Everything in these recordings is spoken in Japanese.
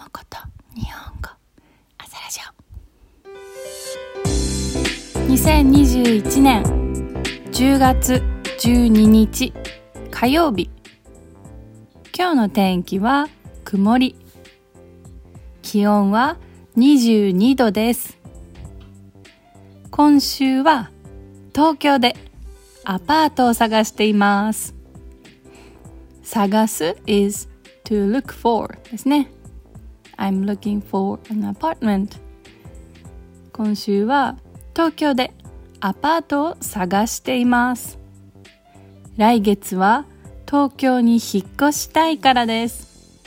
もこと日本語朝ラジオ。2021年10月12日火曜日。今日の天気は曇り。気温は22度です。今週は東京でアパートを探しています。探す is to look for ですね。I'm looking for an apartment 今週は東京でアパートを探しています来月は東京に引っ越したいからです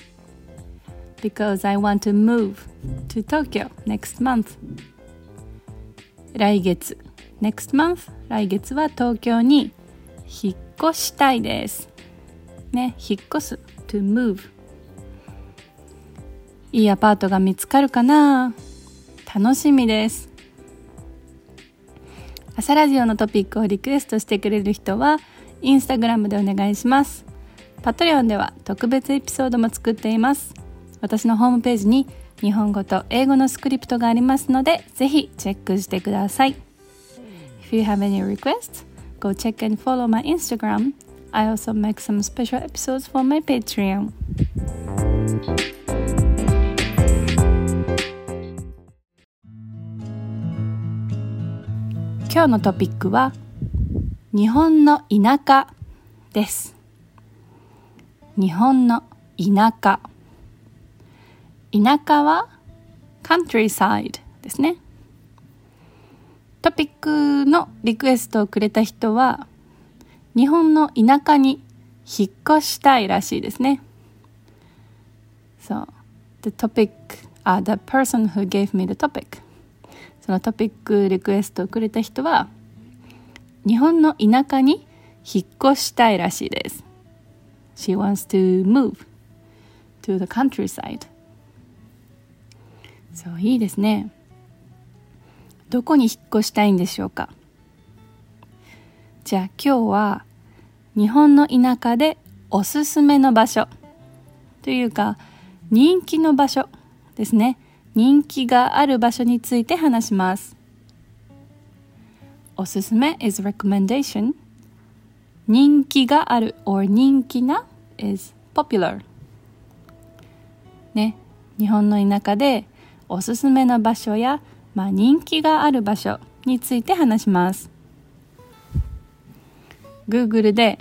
because I want to move to Tokyo next month 来月 next month 来月は東京に引っ越したいですね引っ越す to move いいアパートが見つかるかな？楽しみです。朝ラジオのトピックをリクエストしてくれる人はインスタグラムでお願いします。パトレオンでは特別エピソードも作っています。私のホームページに日本語と英語のスクリプトがありますのでぜひチェックしてください。If you have any requests, go check and follow my Instagram. I also make some special episodes for my Patreon. 今日のトピックは日本の田舎です。日本の田舎。田舎は countryside ですね。トピックのリクエストをくれた人は日本の田舎に引っ越したいらしいですね。So the topic、uh, the person who gave me the topic. そのトピックリクエストをくれた人は日本の田舎に引っ越したいらしいです。She wants to move to the countryside. そういいですね。どこに引っ越したいんでしょうか？じゃあ今日は日本の田舎でおすすめの場所というか人気の場所ですね。人気がある場所について話します。おすすめ is recommendation. 人気がある or 人気な is popular. ね、日本の田舎でおすすめの場所や、まあ、人気がある場所について話します。Google で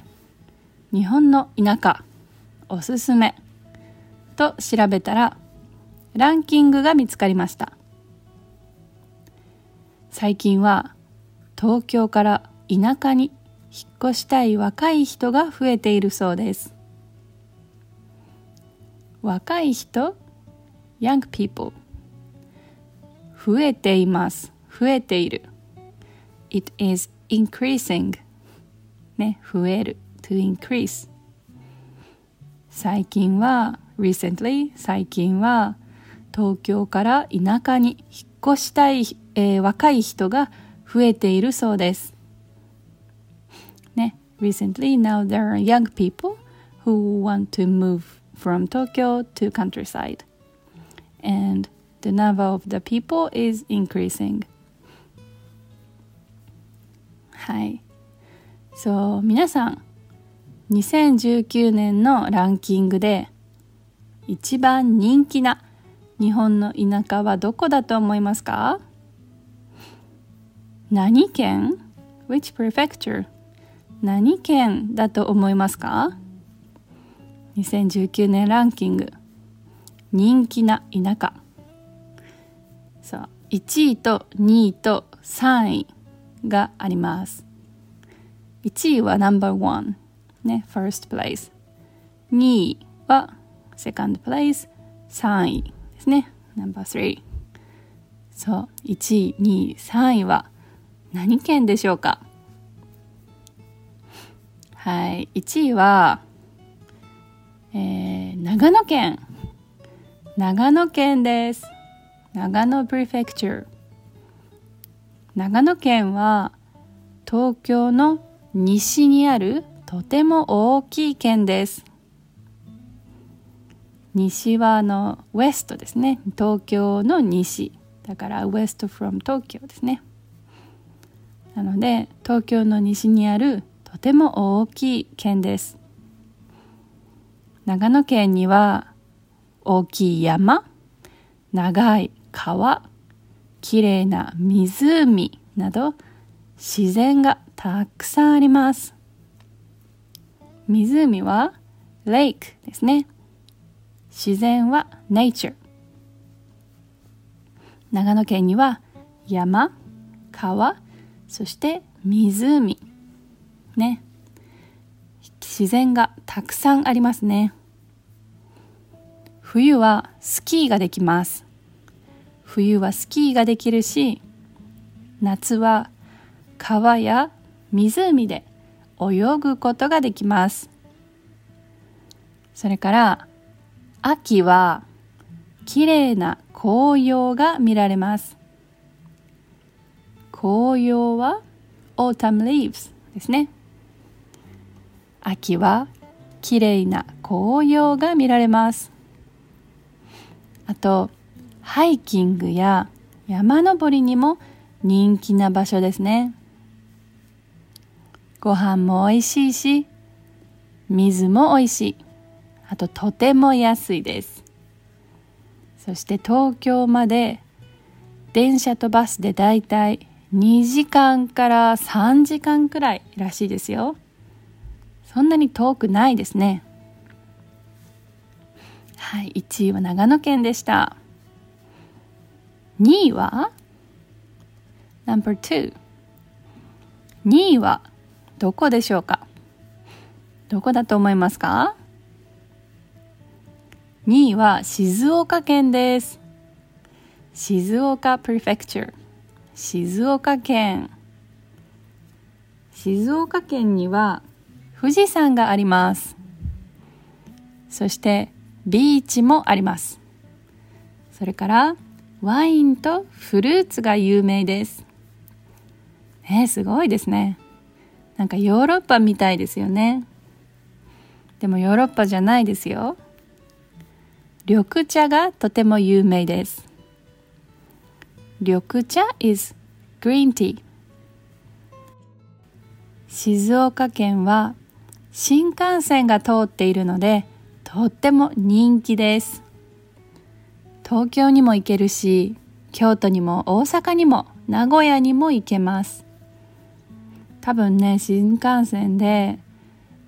日本の田舎おすすめと調べたらランキングが見つかりました。最近は東京から田舎に引っ越したい若い人が増えているそうです。若い人 young people 増えています。増えている。It is increasing ね増える。to increase 最近は recently 最近は東京から田舎に引っ越したい、えー、若い人が増えているそうです。ね、recently now there are young people who want to move from Tokyo to countryside and the number of the people is increasing はいそう皆さん2019年のランキングで一番人気な日本の田舎はどこだと思いますか？何県 ?Which prefecture? 何県だと思いますか ?2019 年ランキング。人気な田舎。そう。1位と2位と3位があります。1位は No.1 ね First place 2位は Second place 3位。ですね。No.3 そう、1位、2位、3位は何県でしょうか？はい、1位は、えー、長野県。長野県です。長野プレフェクチュー。長野県は東京の西にあるとても大きい県です。西はあのウエストですね。東京の西。だからウエスト from 東京ですね。なので東京の西にあるとても大きい県です。長野県には大きい山。長い川。きれいな湖。など自然がたくさんあります。湖は lake ですね。自然は nature 長野県には山川そして湖。ね。自然がたくさんありますね。冬はスキーができます。冬はスキーができるし夏は川や湖で泳ぐことができます。それから秋はきれいな紅葉が見られます。紅葉は autumn leaves ですね。秋はきれいな紅葉が見られます。あとハイキングや山登りにも人気な場所ですね。ご飯も美味しいし水も美味しい。あととても安いです。そして東京まで電車とバスでだいたい2時間から3時間くらいらしいですよ。そんなに遠くないですね。はい、1位は長野県でした。2位は ?No.2 2位はどこでしょうか？どこだと思いますか？?2 位は静岡県です。静岡プレフェクチャー。静岡県。静岡県には富士山があります。そしてビーチもありますそれからワインとフルーツが有名ですえー、すごいですねなんかヨーロッパみたいですよねでもヨーロッパじゃないですよ緑茶がとても有名です。緑茶 is green tea 静岡県は新幹線が通っているのでとっても人気です。東京にも行けるし京都にも大阪にも名古屋にも行けます。多分ね新幹線で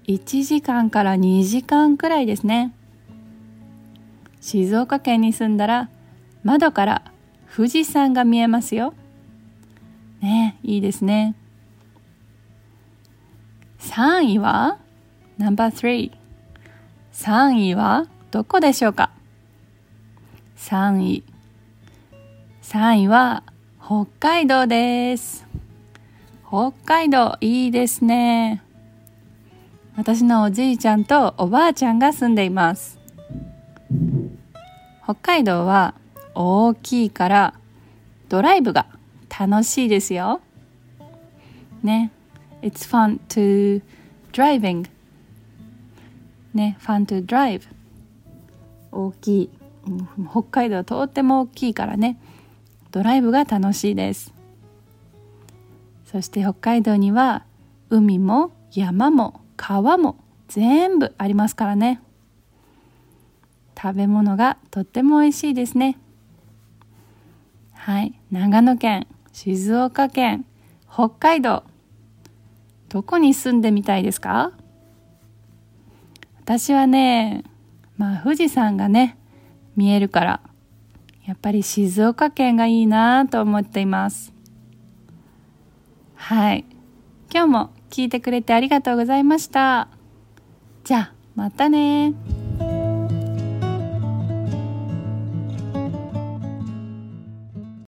1時間から2時間くらいですね。静岡県に住んだら窓から富士山が見えますよねいいですね3位は No.3 3位はどこでしょうか ?3 位。3位は北海道です。北海道いいですね。私のおじいちゃんとおばあちゃんが住んでいます。北海道は大きいからドライブが楽しいですよ。ね。It's fun to driving. ね、ファントゥドライブ大きい、北海道はとっても大きいからね。ドライブが楽しいです。そして北海道には海も山も川も全部ありますからね。食べ物がとっても美味しいですねはい長野県静岡県北海道どこに住んでみたいですか？私はね、まあ富士山がね、見えるから、やっぱり静岡県がいいなと思っています。はい。今日も聞いてくれてありがとうございました。じゃあ、またね